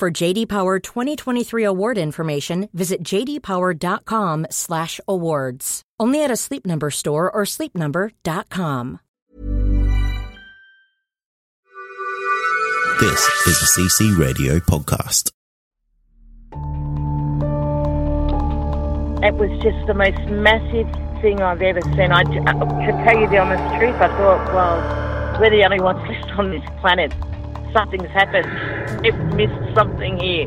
For JD Power 2023 award information, visit jdpower.com/awards. Only at a Sleep Number store or sleepnumber.com. This is the CC Radio podcast. It was just the most massive thing I've ever seen. I, to tell you the honest truth, I thought, well, we're the only ones left on this planet. Something's happened. I've missed something here.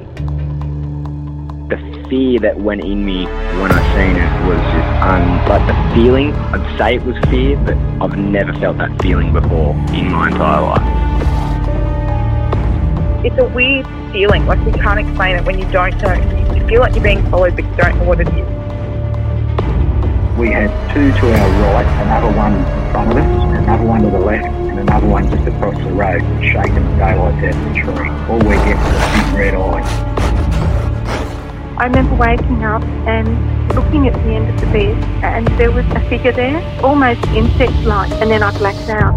The fear that went in me when I seen it was just un, like the feeling. I'd say it was fear, but I've never felt that feeling before in my entire life. It's a weird feeling, like you can't explain it when you don't know. You feel like you're being followed, but you don't know what it is. We had two to our right, another one in front of us, another one to the left, and another one just across the road, shaking the daylights out of the tree. All we get was a big red eye. I remember waking up and looking at the end of the bed, and there was a figure there, almost insect-like, and then I blacked out.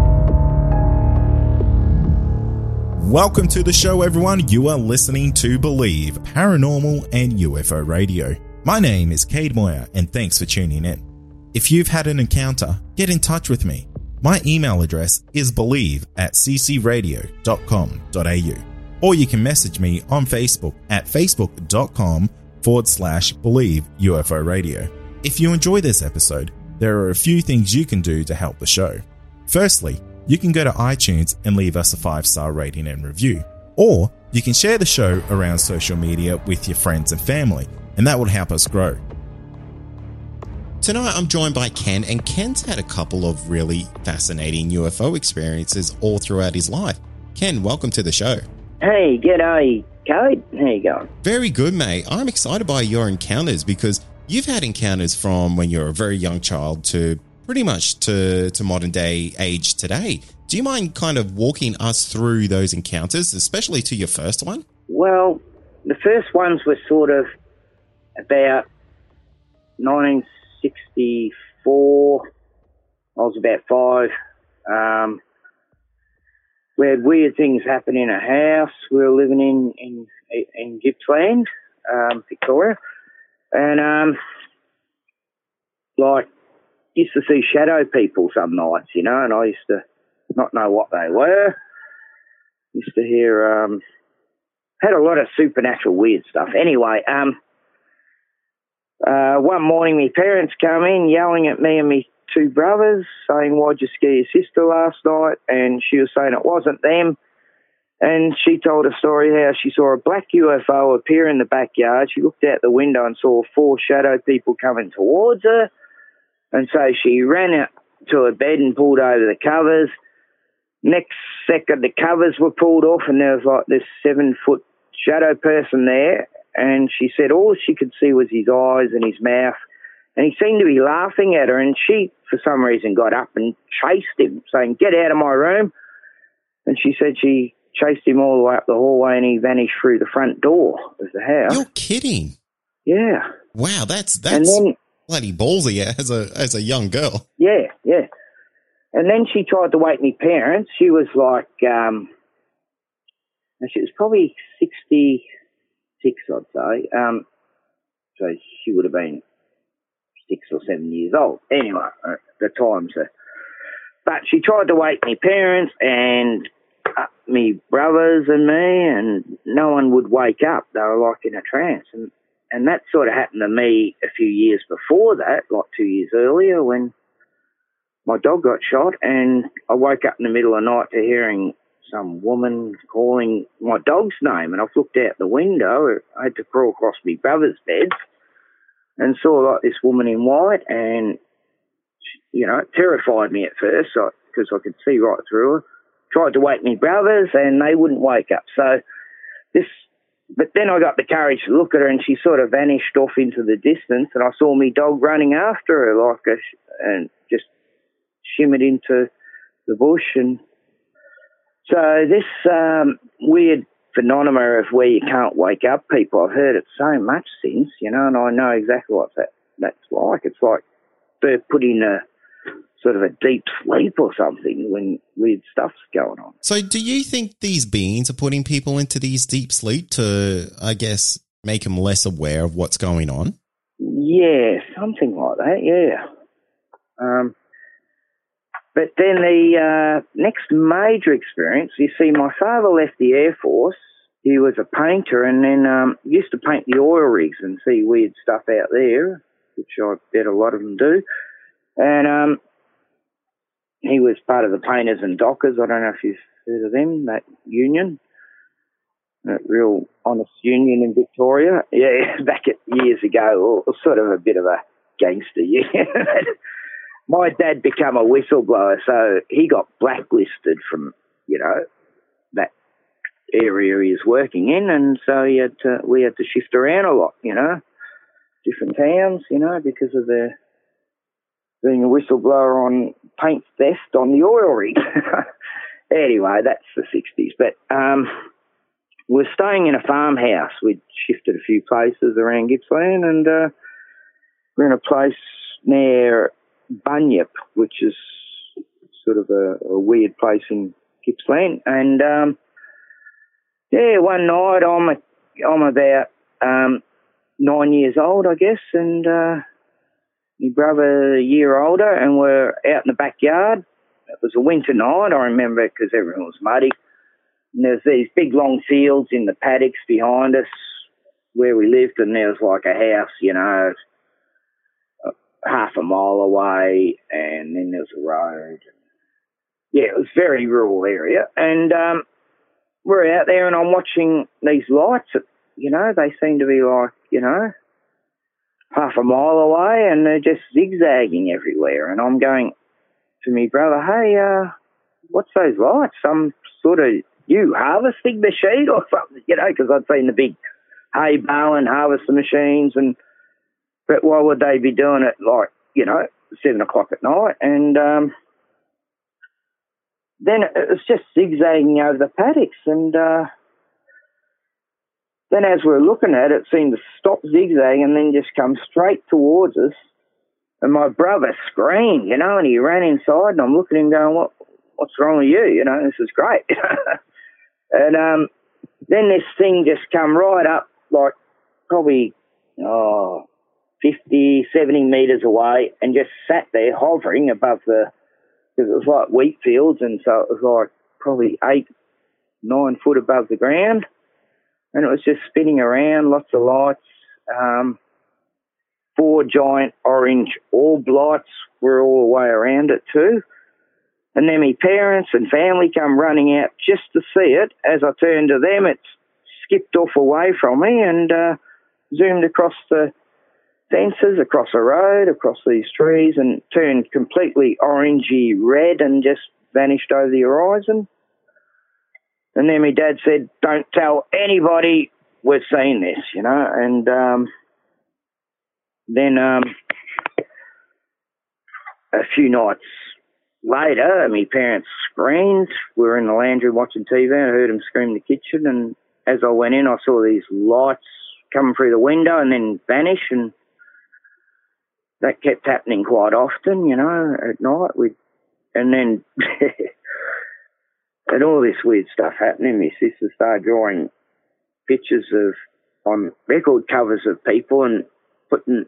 Welcome to the show, everyone. You are listening to Believe Paranormal and UFO Radio. My name is Cade Moyer, and thanks for tuning in. If you've had an encounter, get in touch with me. My email address is believe at ccradio.com.au, or you can message me on Facebook at facebook.com forward slash believe UFO radio. If you enjoy this episode, there are a few things you can do to help the show. Firstly, you can go to iTunes and leave us a five star rating and review, or you can share the show around social media with your friends and family, and that will help us grow. Tonight, I'm joined by Ken, and Ken's had a couple of really fascinating UFO experiences all throughout his life. Ken, welcome to the show. Hey, g'day, Cade. How you going? Very good, mate. I'm excited by your encounters because you've had encounters from when you're a very young child to pretty much to, to modern day age today. Do you mind kind of walking us through those encounters, especially to your first one? Well, the first ones were sort of about 1964. I was about five. Um, we had weird things happen in a house. We were living in in in Gippsland, um, Victoria, and um, like used to see shadow people some nights, you know, and I used to not know what they were. Used to hear um, had a lot of supernatural weird stuff. Anyway, um, uh, one morning my parents come in yelling at me and my two brothers, saying, Why'd you scare your sister last night? And she was saying it wasn't them. And she told a story how she saw a black UFO appear in the backyard. She looked out the window and saw four shadow people coming towards her. And so she ran out to her bed and pulled over the covers. Next second, the covers were pulled off, and there was like this seven foot shadow person there. And she said all she could see was his eyes and his mouth. And he seemed to be laughing at her. And she, for some reason, got up and chased him, saying, Get out of my room. And she said she chased him all the way up the hallway and he vanished through the front door of the house. You're kidding. Yeah. Wow, that's that's then bloody ballsy as a as a young girl. Yeah, yeah. And then she tried to wake me parents. She was like, um, she was probably 66, I'd say. Um, so she would have been six or seven years old. Anyway, at the time, so. But she tried to wake me parents and uh, me brothers and me, and no one would wake up. They were like in a trance. And, and that sort of happened to me a few years before that, like two years earlier, when my dog got shot, and I woke up in the middle of the night to hearing some woman calling my dog's name, and I've looked out the window. I had to crawl across my brother's bed and saw like this woman in white, and you know, it terrified me at first because I could see right through her. Tried to wake my brothers, and they wouldn't wake up. So this but then I got the courage to look at her, and she sort of vanished off into the distance, and I saw my dog running after her like a, and just shimmered into the bush, and so this um, weird phenomenon of where you can't wake up people, I've heard it so much since, you know, and I know exactly what that that's like. It's like they're put in a sort of a deep sleep or something when weird stuff's going on. So, do you think these beings are putting people into these deep sleep to, I guess, make them less aware of what's going on? Yeah, something like that. Yeah. Um, but then the uh, next major experience, you see, my father left the Air Force. He was a painter and then um, used to paint the oil rigs and see weird stuff out there, which I bet a lot of them do. And um, he was part of the painters and dockers. I don't know if you've heard of them, that union. That real honest union in Victoria. Yeah, back at years ago, or sort of a bit of a gangster union. my dad became a whistleblower, so he got blacklisted from, you know, that area he was working in, and so he had to, we had to shift around a lot, you know, different towns, you know, because of the being a whistleblower on paint theft on the oil rig. anyway, that's the 60s. But um, we're staying in a farmhouse. We'd shifted a few places around Gippsland, and uh, we're in a place near Bunyip, which is sort of a, a weird place in Gippsland. And um, yeah, one night I'm a, I'm about um, nine years old, I guess, and uh, my brother a year older, and we're out in the backyard. It was a winter night, I remember, because everyone was muddy. And there's these big long fields in the paddocks behind us where we lived, and there was like a house, you know, half a mile away, and then there's a road. Yeah, it was very rural area, and um, we're out there, and I'm watching these lights. You know, they seem to be like you know half a mile away, and they're just zigzagging everywhere. And I'm going to me brother, hey, uh, what's those lights? Some sort of you harvesting machine or something, you know? Because I'd seen the big hay bale and harvester machines and but why would they be doing it like, you know, seven o'clock at night? And um, then it was just zigzagging over the paddocks. And uh, then as we are looking at it, it seemed to stop zigzagging and then just come straight towards us. And my brother screamed, you know, and he ran inside and I'm looking at him going, what, what's wrong with you? You know, this is great. and um, then this thing just come right up, like probably, oh, 50, 70 metres away and just sat there hovering above the, because it was like wheat fields and so it was like probably eight, nine foot above the ground. And it was just spinning around, lots of lights. Um, four giant orange orb lights were all the way around it too. And then my parents and family come running out just to see it. As I turned to them, it skipped off away from me and uh, zoomed across the fences across a road, across these trees, and turned completely orangey red and just vanished over the horizon. And then my dad said, Don't tell anybody we've seen this, you know. And um, then um, a few nights later, my parents screamed. We were in the laundry watching TV, and I heard them scream in the kitchen. And as I went in, I saw these lights coming through the window and then vanish. And that kept happening quite often, you know, at night. We, and then, and all this weird stuff happening. My sister started drawing pictures of on record covers of people and putting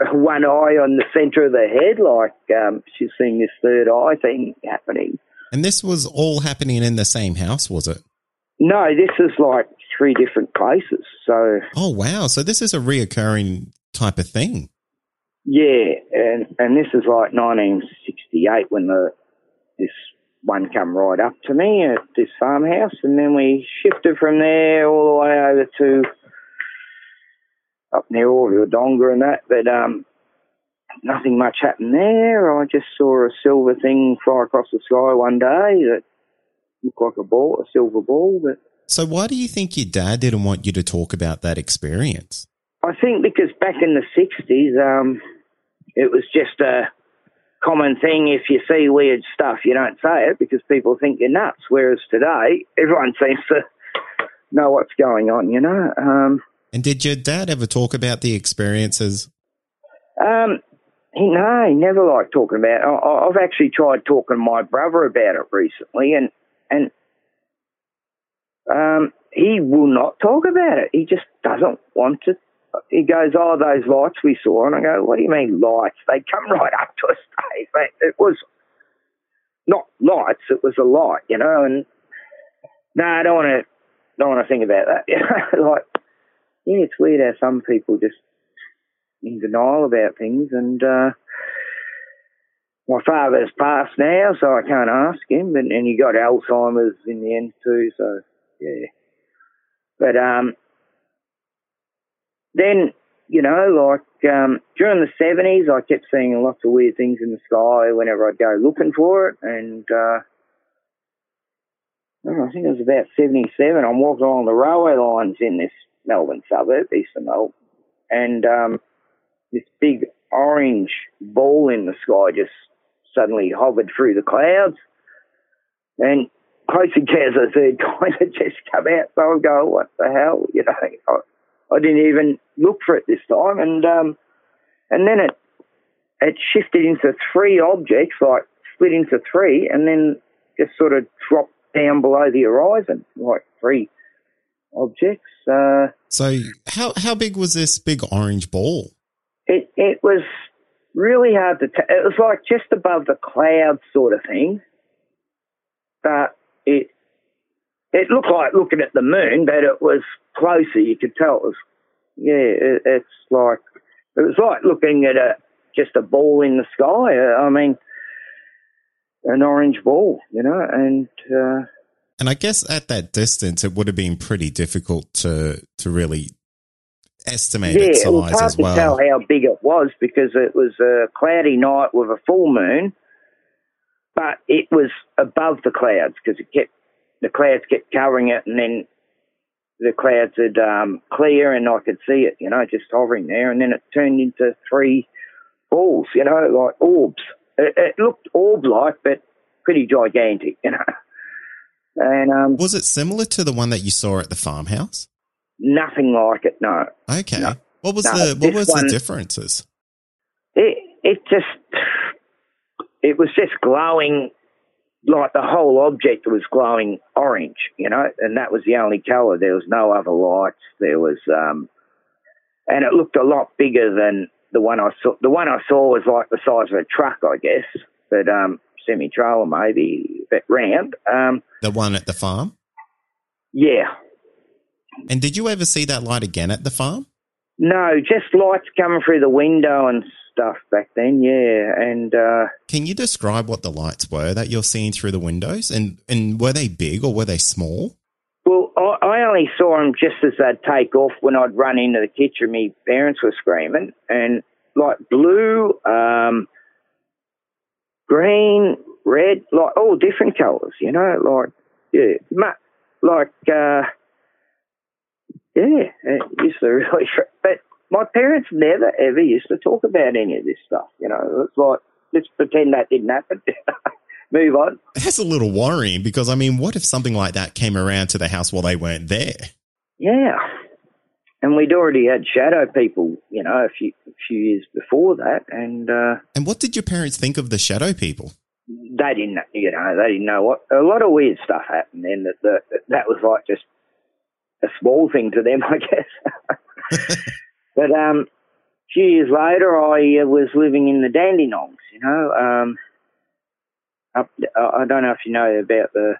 one eye on the centre of the head, like um, she's seeing this third eye thing happening. And this was all happening in the same house, was it? No, this is like three different places. So. Oh wow! So this is a reoccurring type of thing. Yeah, and and this is like 1968 when the this one come right up to me at this farmhouse, and then we shifted from there all the way over to up near Donga and that. But um, nothing much happened there. I just saw a silver thing fly across the sky one day that looked like a ball, a silver ball, but So, why do you think your dad didn't want you to talk about that experience? I think because back in the 60s, um, it was just a common thing. If you see weird stuff, you don't say it because people think you're nuts. Whereas today, everyone seems to know what's going on, you know. Um, and did your dad ever talk about the experiences? Um, he, no, he never liked talking about it. I, I've actually tried talking to my brother about it recently, and and um, he will not talk about it. He just doesn't want to. He goes, "Oh, those lights we saw," and I go, "What do you mean lights? They come right up to us, Dave. It was not lights; it was a light, you know." And no, I don't want to. Don't want to think about that. You know, like yeah, it's weird how some people just in denial about things. And uh, my father's passed now, so I can't ask him. And, and he got Alzheimer's in the end too. So yeah, but um, then you know, like um, during the seventies, I kept seeing lots of weird things in the sky whenever I'd go looking for it, and. Uh, I think it was about 77. I'm walking along the railway lines in this Melbourne suburb, eastern Melbourne, and um, this big orange ball in the sky just suddenly hovered through the clouds. And close encounters, a third kind of just come out. So I go, what the hell? You know, I, didn't even look for it this time. And um, and then it it shifted into three objects, like split into three, and then just sort of dropped down below the horizon, like three objects. Uh, so how how big was this big orange ball? It it was really hard to tell. It was like just above the clouds, sort of thing. But it it looked like looking at the moon, but it was closer. You could tell it was. Yeah, it, it's like it was like looking at a just a ball in the sky. I mean, an orange ball, you know, and uh, and I guess at that distance, it would have been pretty difficult to to really estimate yeah, its size was hard as well. to tell how big it was because it was a cloudy night with a full moon, but it was above the clouds because it kept the clouds kept covering it, and then the clouds had um, clear, and I could see it, you know, just hovering there, and then it turned into three balls, you know, like orbs. It, it looked orb-like, but pretty gigantic, you know. And um, was it similar to the one that you saw at the farmhouse? Nothing like it. No. Okay. No. What was No, the what was one- the differences? It it just it was just glowing like the whole object was glowing orange, you know, and that was the only colour. There was no other lights. There was um, and it looked a lot bigger than the one I saw. The one I saw was like the size of a truck, I guess, but um, semi trailer maybe, but round. Um, The one at the farm. yeah, And did you ever see that light again at the farm? No, just lights coming through the window and stuff back then, yeah. And uh, Can you describe what the lights were that you're seeing through the windows? And and were they big or were they small? well, I, I only saw them just as they'd take off when I'd run into the kitchen. My parents were screaming, and like blue, um, green, red, like all different colours, you know, like yeah, like uh, yeah, it used to really. But my parents never ever used to talk about any of this stuff. You know, it's like let's pretend that didn't happen. Move on. That's a little worrying because I mean, what if something like that came around to the house while they weren't there? Yeah. And we'd already had shadow people, you know, a few, a few years before that, and uh, And what did your parents think of the shadow people? they didn't, you know, they didn't know what. A lot of weird stuff happened, and that that, that was like just a small thing to them, I guess. but um, a few years later, I uh, was living in the Dandenongs, you know. Um, up, I I don't know if you know about the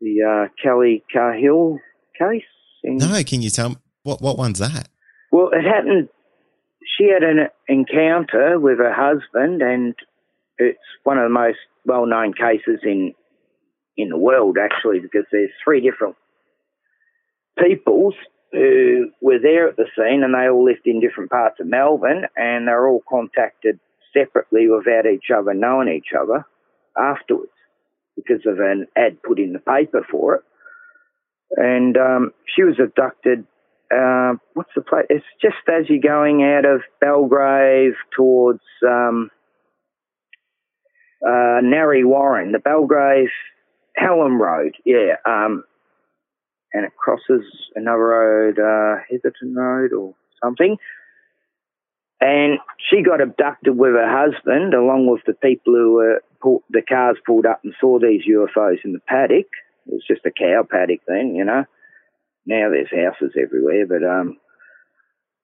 the uh, Kelly Cahill case. In, No, can you tell me what what one's that? Well, it happened. She had an encounter with her husband, and it's one of the most well-known cases in in the world, actually, because there's three different peoples who were there at the scene, and they all lived in different parts of Melbourne, and they're all contacted separately without each other knowing each other afterwards because of an ad put in the paper for it. and um, she was abducted. Uh, what's the place? It's just as you're going out of Belgrave towards um, uh, Narre Warren, the Belgrave Hallam Road. Yeah, um, and it crosses another road, uh, Heatherton Road or something. And she got abducted with her husband, along with the people who were pulled, the cars pulled up and saw these UFOs in the paddock. It was just a cow paddock then, you know. Now there's houses everywhere, but um,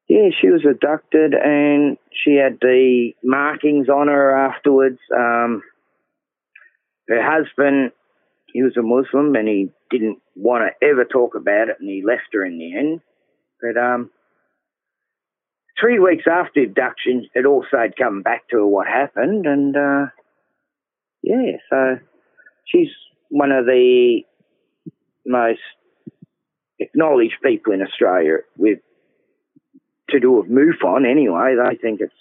yeah, she was abducted and she had the markings on her afterwards. Um, her husband, he was a Muslim and he didn't want to ever talk about it and he left her in the end. But um, three weeks after abduction, it also had come back to her what happened, and uh, yeah, so she's one of the most acknowledged people in Australia with to do with MUFON anyway. They think it's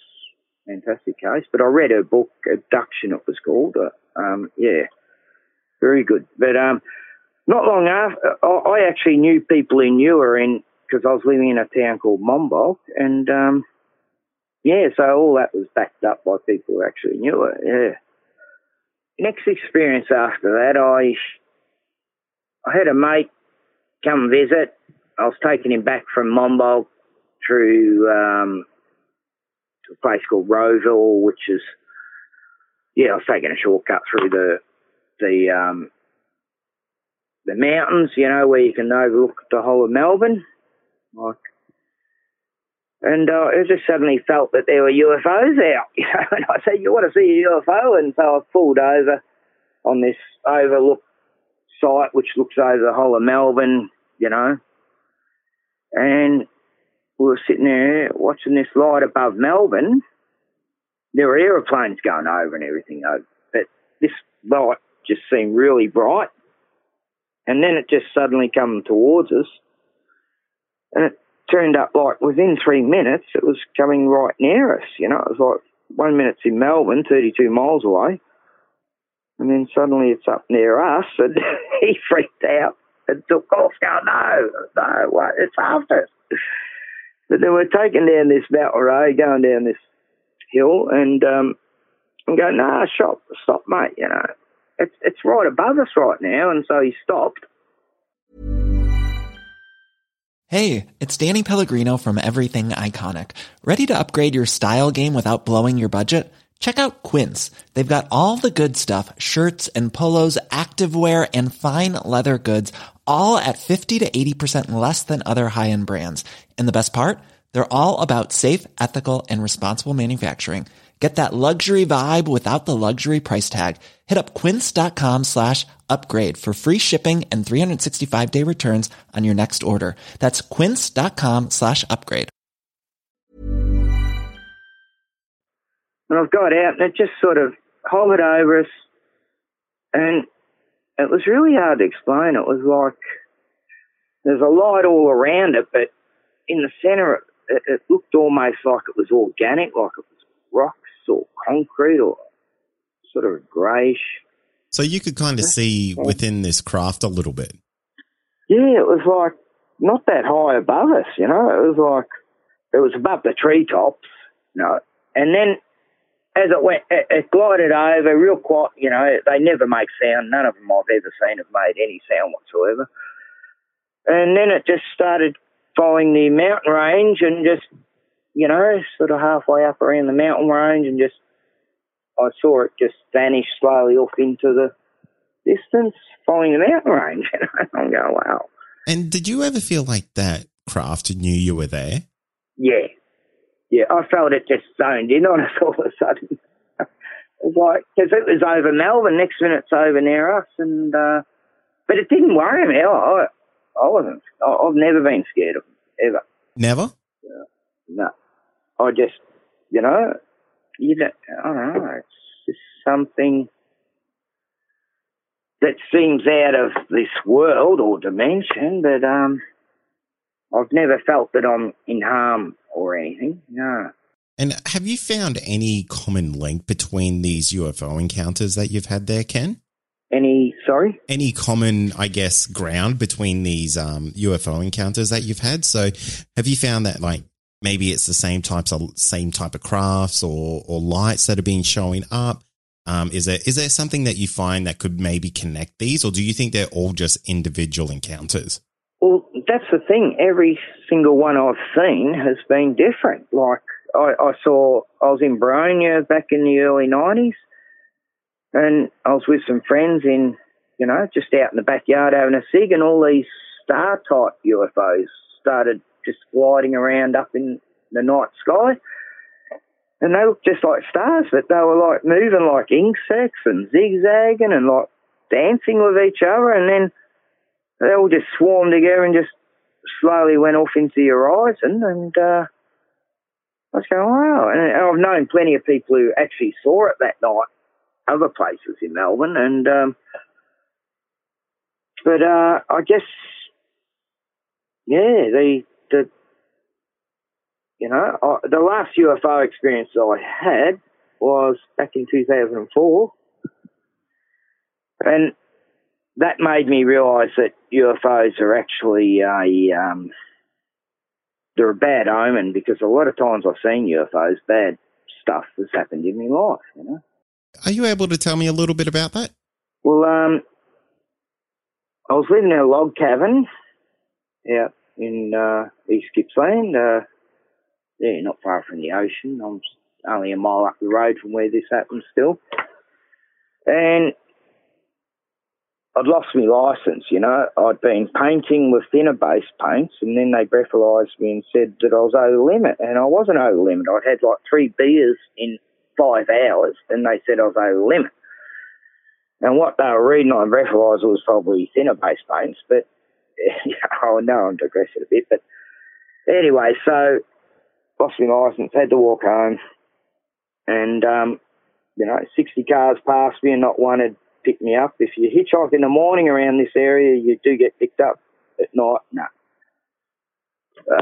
a fantastic case. But I read her book, Abduction, it was called. Uh, um, yeah, very good. But um, not long after, I actually knew people knew her in because I was living in a town called Monbulk, and um, yeah, so all that was backed up by people who actually knew it. Yeah. Next experience after that, I I had a mate come visit. I was taking him back from Monbulk through um, to a place called Rowville, which is yeah, I was taking a shortcut through the the um, the mountains, you know, where you can overlook the whole of Melbourne. Like, and uh, I just suddenly felt that there were UFOs out, you know. And I said, "You want to see a UFO?" And so I pulled over on this overlook site, which looks over the whole of Melbourne, you know. And we were sitting there watching this light above Melbourne. There were aeroplanes going over and everything. But this light just seemed really bright. And then it just suddenly come towards us. And it turned up like within three minutes, it was coming right near us. You know, it was like one minute's in Melbourne, 32 miles away. And then suddenly it's up near us, and he freaked out and took off, going, no, no, what, it's after us. But then we're taking down this mountain road, going down this hill, and um, I'm going, nah, stop, stop, mate, you know. It's, it's right above us right now, and so he stopped. Hey, it's Danny Pellegrino from Everything Iconic. Ready to upgrade your style game without blowing your budget? Check out Quince. They've got all the good stuff, shirts and polos, activewear, and fine leather goods, all at 50 to 80% less than other high-end brands. And the best part? They're all about safe, ethical, and responsible manufacturing. Get that luxury vibe without the luxury price tag. Hit up quince.com slash upgrade for free shipping and 365 day returns on your next order. That's quince.com slash upgrade. And I've got out and it just sort of hovered over us and it was really hard to explain. It was like there's a light all around it, but in the center it, it looked almost like it was organic, like it was rocks or concrete or sort of greyish. So you could kind of see within this craft a little bit. Yeah, it was like not that high above us, you know. It was like it was above the treetops, you know. And then as it went, it, it glided over real quiet. You know, they never make sound. None of them I've ever seen have made any sound whatsoever. And then it just started following the mountain range and just, you know, sort of halfway up around the mountain range and just, I saw it just vanish slowly off into the distance following the mountain range. And I'm going, wow. And did you ever feel like that craft knew you were there? Yeah. Yeah, I felt it just zoned in on us all of a sudden. like, because it was over Melbourne, next minute it's over near us, and, uh, but it didn't worry me. I, I wasn't. I've never been scared of them ever. Never. Yeah. No. I just, you know, you don't, I don't know. It's just something that seems out of this world or dimension, but um, I've never felt that I'm in harm or anything. No. And have you found any common link between these UFO encounters that you've had there, Ken? Any Sorry? Any common, I guess, ground between these um, UFO encounters that you've had? So, have you found that like maybe it's the same types of same type of crafts or or lights that are being showing up? Um, is there is there something that you find that could maybe connect these, or do you think they're all just individual encounters? Well, that's the thing. Every single one I've seen has been different. Like I, I saw, I was in Boronia back in the early nineties, and I was with some friends in, you know, just out in the backyard having a cig, and all these star type UFOs started just gliding around up in the night sky. And they looked just like stars, but they were like moving like insects and zigzagging and like dancing with each other. And then they all just swarmed together and just slowly went off into the horizon. And uh, I was going, wow. And I've known plenty of people who actually saw it that night, other places in Melbourne. And, um, but uh, I guess, yeah, the, the, you know, I, the last UFO experience I had was back in 2004. And that made me realise that UFOs are actually a um, they're a bad omen because a lot of times I've seen UFOs, bad stuff has happened in my life. You know. Are you able to tell me a little bit about that? Well, um, I was living in a log cabin out in uh, East Gippsland. Uh, yeah, not far from the ocean. I'm only a mile up the road from where this happened still. And I'd lost my license, you know. I'd been painting with thinner base paints, and then they breathalyzed me and said that I was over the limit, and I wasn't over the limit. I'd had like three beers in five hours, and they said I was over the limit. And what they were reading on breathalyzer was probably thinner base paints, but I know I'm digressing a bit, but anyway, so lost my license, had to walk home, and um, you know, 60 cars passed me, and not one had pick me up. If you hitchhike in the morning around this area, you do get picked up. At night, no.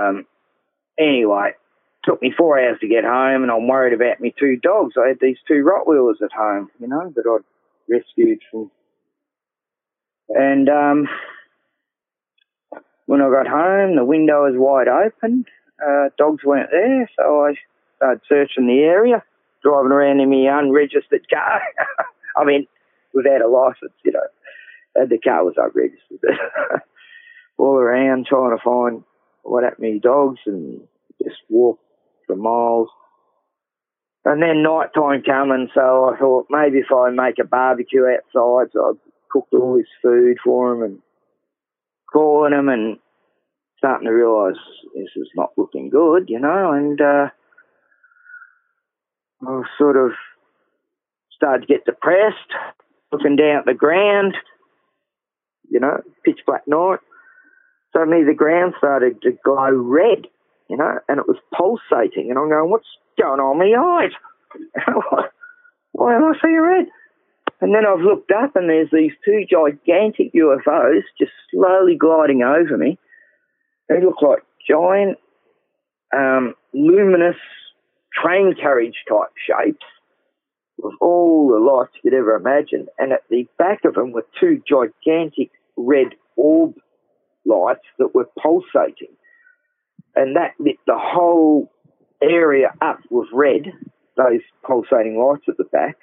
Um, anyway, took me four hours to get home, and I'm worried about my two dogs. I had these two Rottweilers at home, you know, that I'd rescued from. And um, when I got home, the window was wide open. Uh, dogs weren't there, so I started searching the area, driving around in my unregistered car. I mean, without a license, you know. And the car was unregistered. All around trying to find what happened to my dogs and just walk for miles. And then night time coming, so I thought maybe if I make a barbecue outside, so I cooked all this food for them and calling them and starting to realise this is not looking good, you know, and uh, I sort of started to get depressed looking down at the ground, you know, pitch black night. Suddenly the ground started to glow red, you know, and it was pulsating. And I'm going, what's going on my eyes? Why am I seeing red? And then I've looked up and there's these two gigantic UFOs just slowly gliding over me. They look like giant, um, luminous train carriage type shapes with all the lights you could ever imagine. And at the back of them were two gigantic red orb lights that were pulsating. And that lit the whole area up with red, those pulsating lights at the back.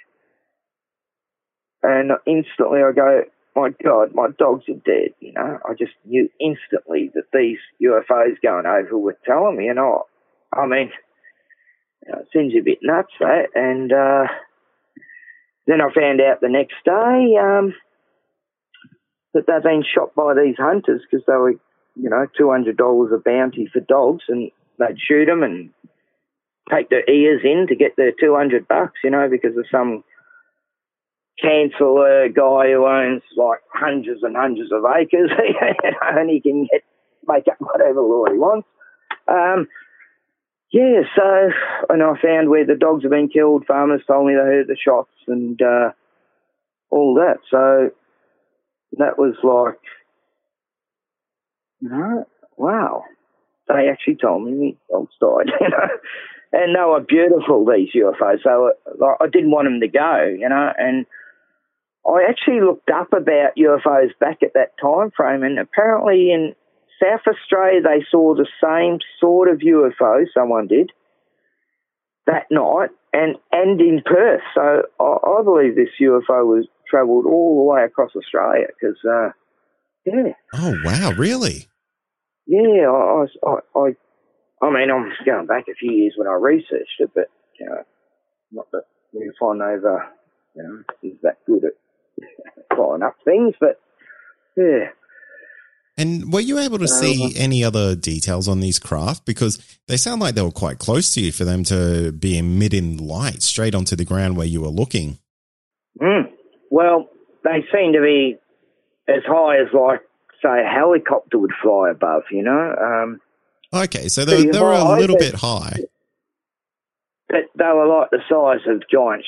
And instantly I go, my God, my dogs are dead. You know, I just knew instantly that these UFOs going over were telling me. And I, I mean, it seems a bit nuts, that. And, uh, then I found out the next day um, that they've been shot by these hunters because they were, you know, two hundred dollars a bounty for dogs, and they'd shoot them and take their ears in to get their two hundred bucks, you know, because of some canceller guy who owns like hundreds and hundreds of acres, and he can get make up whatever law he wants. Um, yeah, so, and I found where the dogs have been killed. Farmers told me they heard the shots and uh, all that. So that was like, you know, wow. They actually told me my dogs died, you know. And they were beautiful, these UFOs. So I didn't want them to go, you know. And I actually looked up about UFOs back at that time frame, and apparently in South Australia they saw the same sort of UFO. Someone did that night, and and in Perth. So I, I believe this UFO was travelled all the way across Australia because, uh, yeah. Oh wow, really? Yeah, I, I, I, I mean, I'm going back a few years when I researched it, but you know, not that we find over, you know, is that good at following up things, but yeah. And were you able to see any other details on these craft? Because they sound like they were quite close to you for them to be emitting light straight onto the ground where you were looking. Mm. Well, they seem to be as high as, like, say, a helicopter would fly above, you know? Um, okay, so they, they were a little bit high. But they were like the size of giant,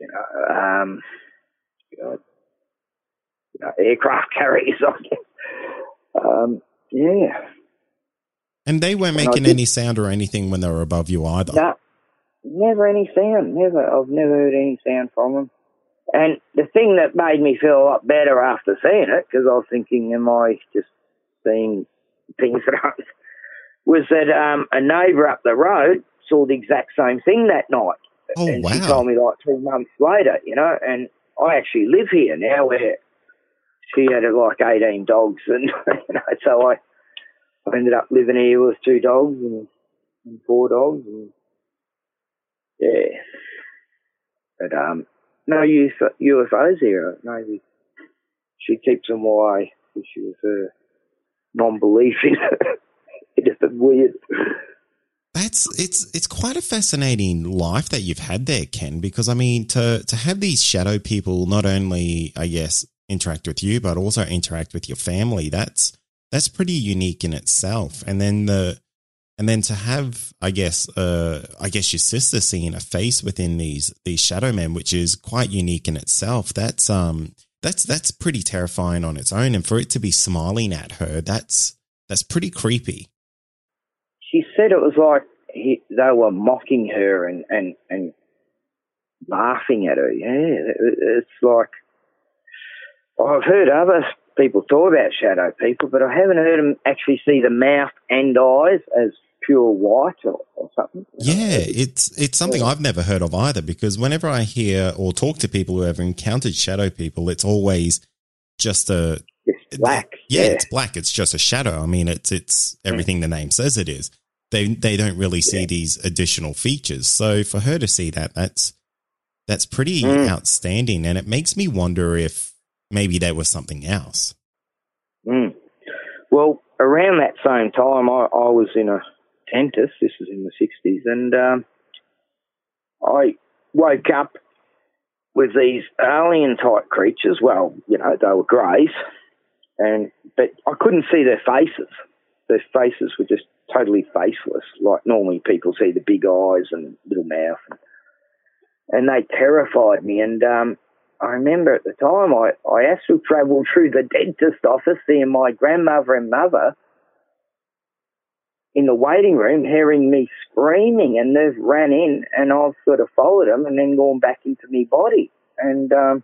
you know, um, you know aircraft carriers, I guess. Um, yeah. And they weren't making did, any sound or anything when they were above you either. No, never any sound. Never. I've never heard any sound from them. And the thing that made me feel a lot better after seeing it, because I was thinking, am I just seeing things that I was that um, a neighbour up the road saw the exact same thing that night. Oh, and wow. she told me like three months later, you know, and I actually live here now where she had like 18 dogs, and you know, so I, I ended up living here with two dogs and, and four dogs, and yeah. But um, no UFOs here. Maybe she keeps them away because she was her non-belief in it. it's weird. That's it's it's quite a fascinating life that you've had there, Ken. Because I mean, to to have these shadow people not only, I guess, interact with you, but also interact with your family. That's that's pretty unique in itself. And then the and then to have, I guess, uh, I guess your sister seeing a face within these these shadow men, which is quite unique in itself. That's um that's that's pretty terrifying on its own. And for it to be smiling at her, that's that's pretty creepy. She said it was like he, they were mocking her and and and laughing at her. Yeah, it's like I've heard other people talk about shadow people, but I haven't heard them actually see the mouth and eyes as pure white or, or something. Yeah, it's it's something yeah. I've never heard of either. Because whenever I hear or talk to people who have encountered shadow people, it's always just a it's black. Yeah, yeah, it's black. It's just a shadow. I mean, it's it's everything the name says it is. They they don't really see yeah. these additional features. So for her to see that, that's that's pretty mm. outstanding, and it makes me wonder if maybe there was something else. Mm. Well, around that same time, I, I was in a dentist. This was in the 60s, and um, I woke up with these alien type creatures. Well, you know, they were greys, and but I couldn't see their faces. Their faces were just totally faceless, like normally people see the big eyes and little mouth, and, and they terrified me. And um, I remember at the time I, I actually travelled through the dentist office seeing my grandmother and mother in the waiting room hearing me screaming and they've ran in and I've sort of followed them and then gone back into my body. And um,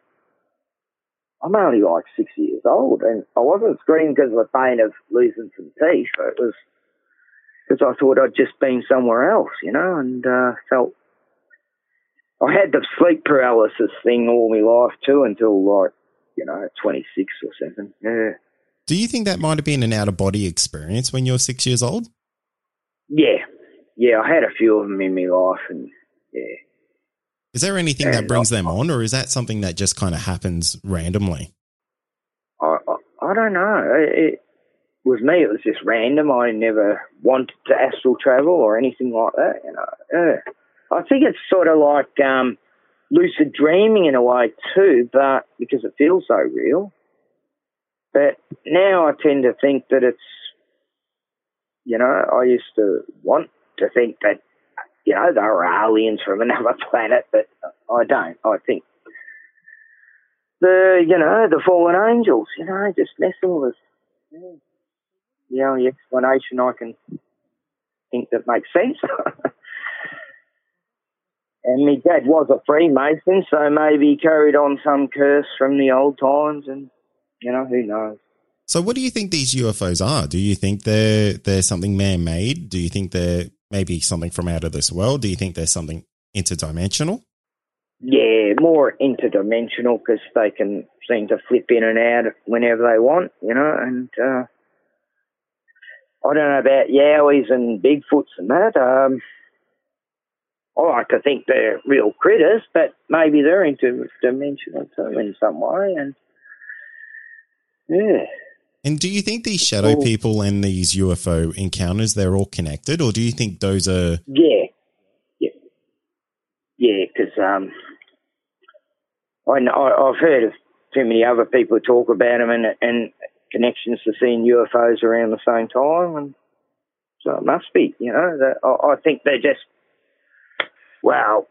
I'm only like six years old and I wasn't screaming because of the pain of losing some teeth. It was because I thought I'd just been somewhere else, you know, and uh, felt I had the sleep paralysis thing all my life too until like, you know, 26 or something. Yeah. Do you think that might have been an out of body experience when you were six years old? Yeah. Yeah, I had a few of them in my life and yeah. Is there anything and that brings I, them on or is that something that just kind of happens randomly? I, I, I don't know. It, it was me, it was just random. I never wanted to astral travel or anything like that, you know. Yeah. I think it's sort of like um, lucid dreaming in a way too, but because it feels so real. But now I tend to think that it's, you know, I used to want to think that, you know, there are aliens from another planet, but I don't. I think the, you know, the fallen angels, you know, just messing with us. The only explanation I can think that makes sense. And my dad was a Freemason, so maybe he carried on some curse from the old times, and you know who knows. So, what do you think these UFOs are? Do you think they're they're something man made? Do you think they're maybe something from out of this world? Do you think they're something interdimensional? Yeah, more interdimensional because they can seem to flip in and out whenever they want, you know. And uh, I don't know about Yowies and Bigfoots and that. Um, I like to think they're real critters, but maybe they're interdimensional too in some way. And yeah. And do you think these shadow people and these UFO encounters they're all connected, or do you think those are? Yeah, yeah, yeah. Because um, I I've heard of too many other people talk about them and and connections to seeing UFOs around the same time, and so it must be. You know, that I, I think they're just well,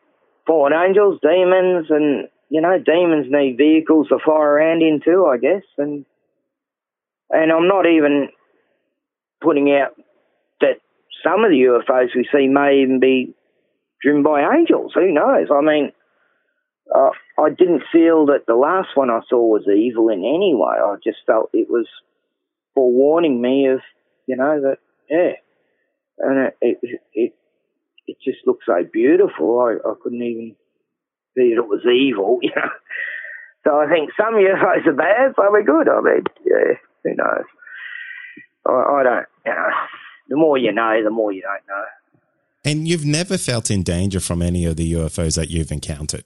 fallen angels, demons, and you know, demons need vehicles to fly around in too, I guess. And and I'm not even putting out that some of the UFOs we see may even be driven by angels. Who knows? I mean, uh, I didn't feel that the last one I saw was evil in any way. I just felt it was forewarning me of, you know, that yeah, and it it, it it just looked so beautiful. I, I couldn't even see that it was evil, you know. So I think some UFOs are bad, some are good. I mean, yeah, who knows? I, I don't, you know. The more you know, the more you don't know. And you've never felt in danger from any of the UFOs that you've encountered?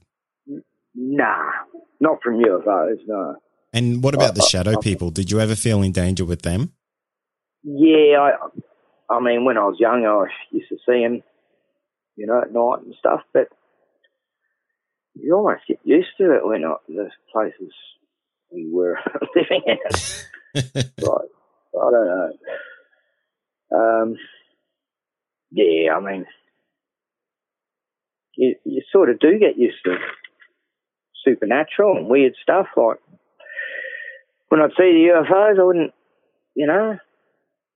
Nah, not from UFOs, no. And what about the shadow people? Did you ever feel in danger with them? Yeah, I, I mean, when I was young, I used to see them you know, at night and stuff. But you almost get used to it when not the places we were living in. right. I don't know. Um, yeah, I mean, you, you sort of do get used to supernatural and weird stuff. Like when I'd see the UFOs, I wouldn't, you know,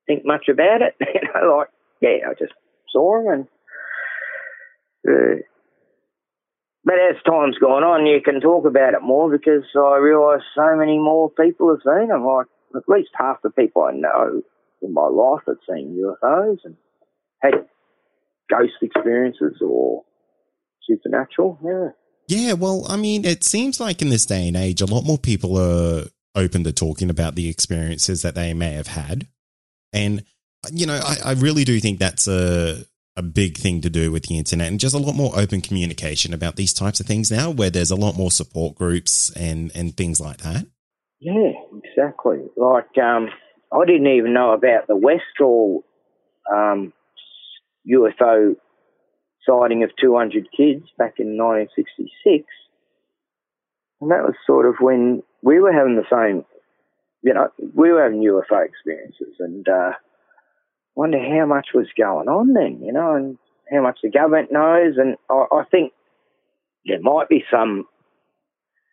think much about it. you know, like yeah, I just saw them and uh, but as time's gone on, you can talk about it more because I realise so many more people have seen them. Like at least half the people I know in my life have seen UFOs and had ghost experiences or supernatural. Yeah. Yeah, well, I mean, it seems like in this day and age, a lot more people are open to talking about the experiences that they may have had. And, you know, I, I really do think that's a, a big thing to do with the internet and just a lot more open communication about these types of things now where there's a lot more support groups and, and things like that. Yeah, exactly. Like, um, I didn't even know about the Westall um, UFO sighting of 200 kids back in 1966. And that was sort of when we were having the same, you know, we were having UFO experiences. And uh, wonder how much was going on then, you know, and how much the government knows. And I, I think there might be some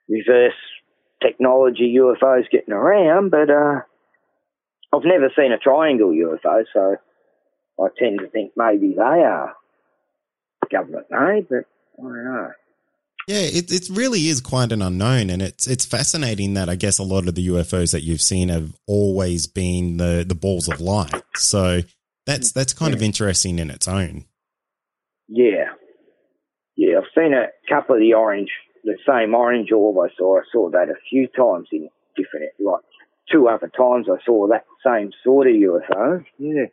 reverse technology UFOs getting around, but uh, I've never seen a triangle UFO, so I tend to think maybe they are government made, but I don't know. Yeah, it it really is quite an unknown, and it's it's fascinating that I guess a lot of the UFOs that you've seen have always been the the balls of light. So that's that's kind yeah. of interesting in its own. Yeah, yeah. I've seen a couple of the orange, the same orange orb I saw. I saw that a few times in different, like two other times I saw that same sort of UFO. Yeah.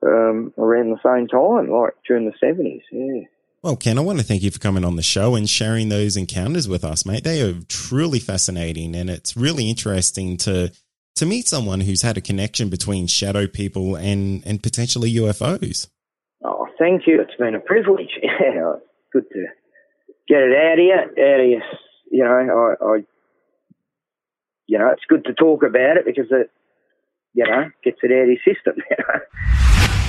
Um, around the same time, like during the seventies. Yeah. Well, Ken, I want to thank you for coming on the show and sharing those encounters with us, mate. They are truly fascinating, and it's really interesting to to meet someone who's had a connection between shadow people and, and potentially UFOs. Oh, thank you. It's been a privilege. Yeah, good to get it out of you. Out of you, you know, I, I, you know, it's good to talk about it because it, you know, gets it out of your system. You know?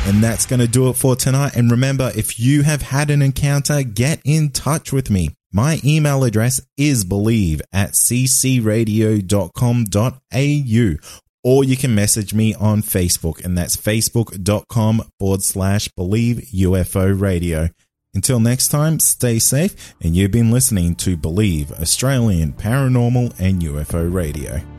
And that's going to do it for tonight. And remember, if you have had an encounter, get in touch with me. My email address is believe at ccradio.com.au or you can message me on Facebook and that's facebook.com forward slash believe UFO radio. Until next time, stay safe, and you've been listening to Believe Australian Paranormal and UFO Radio.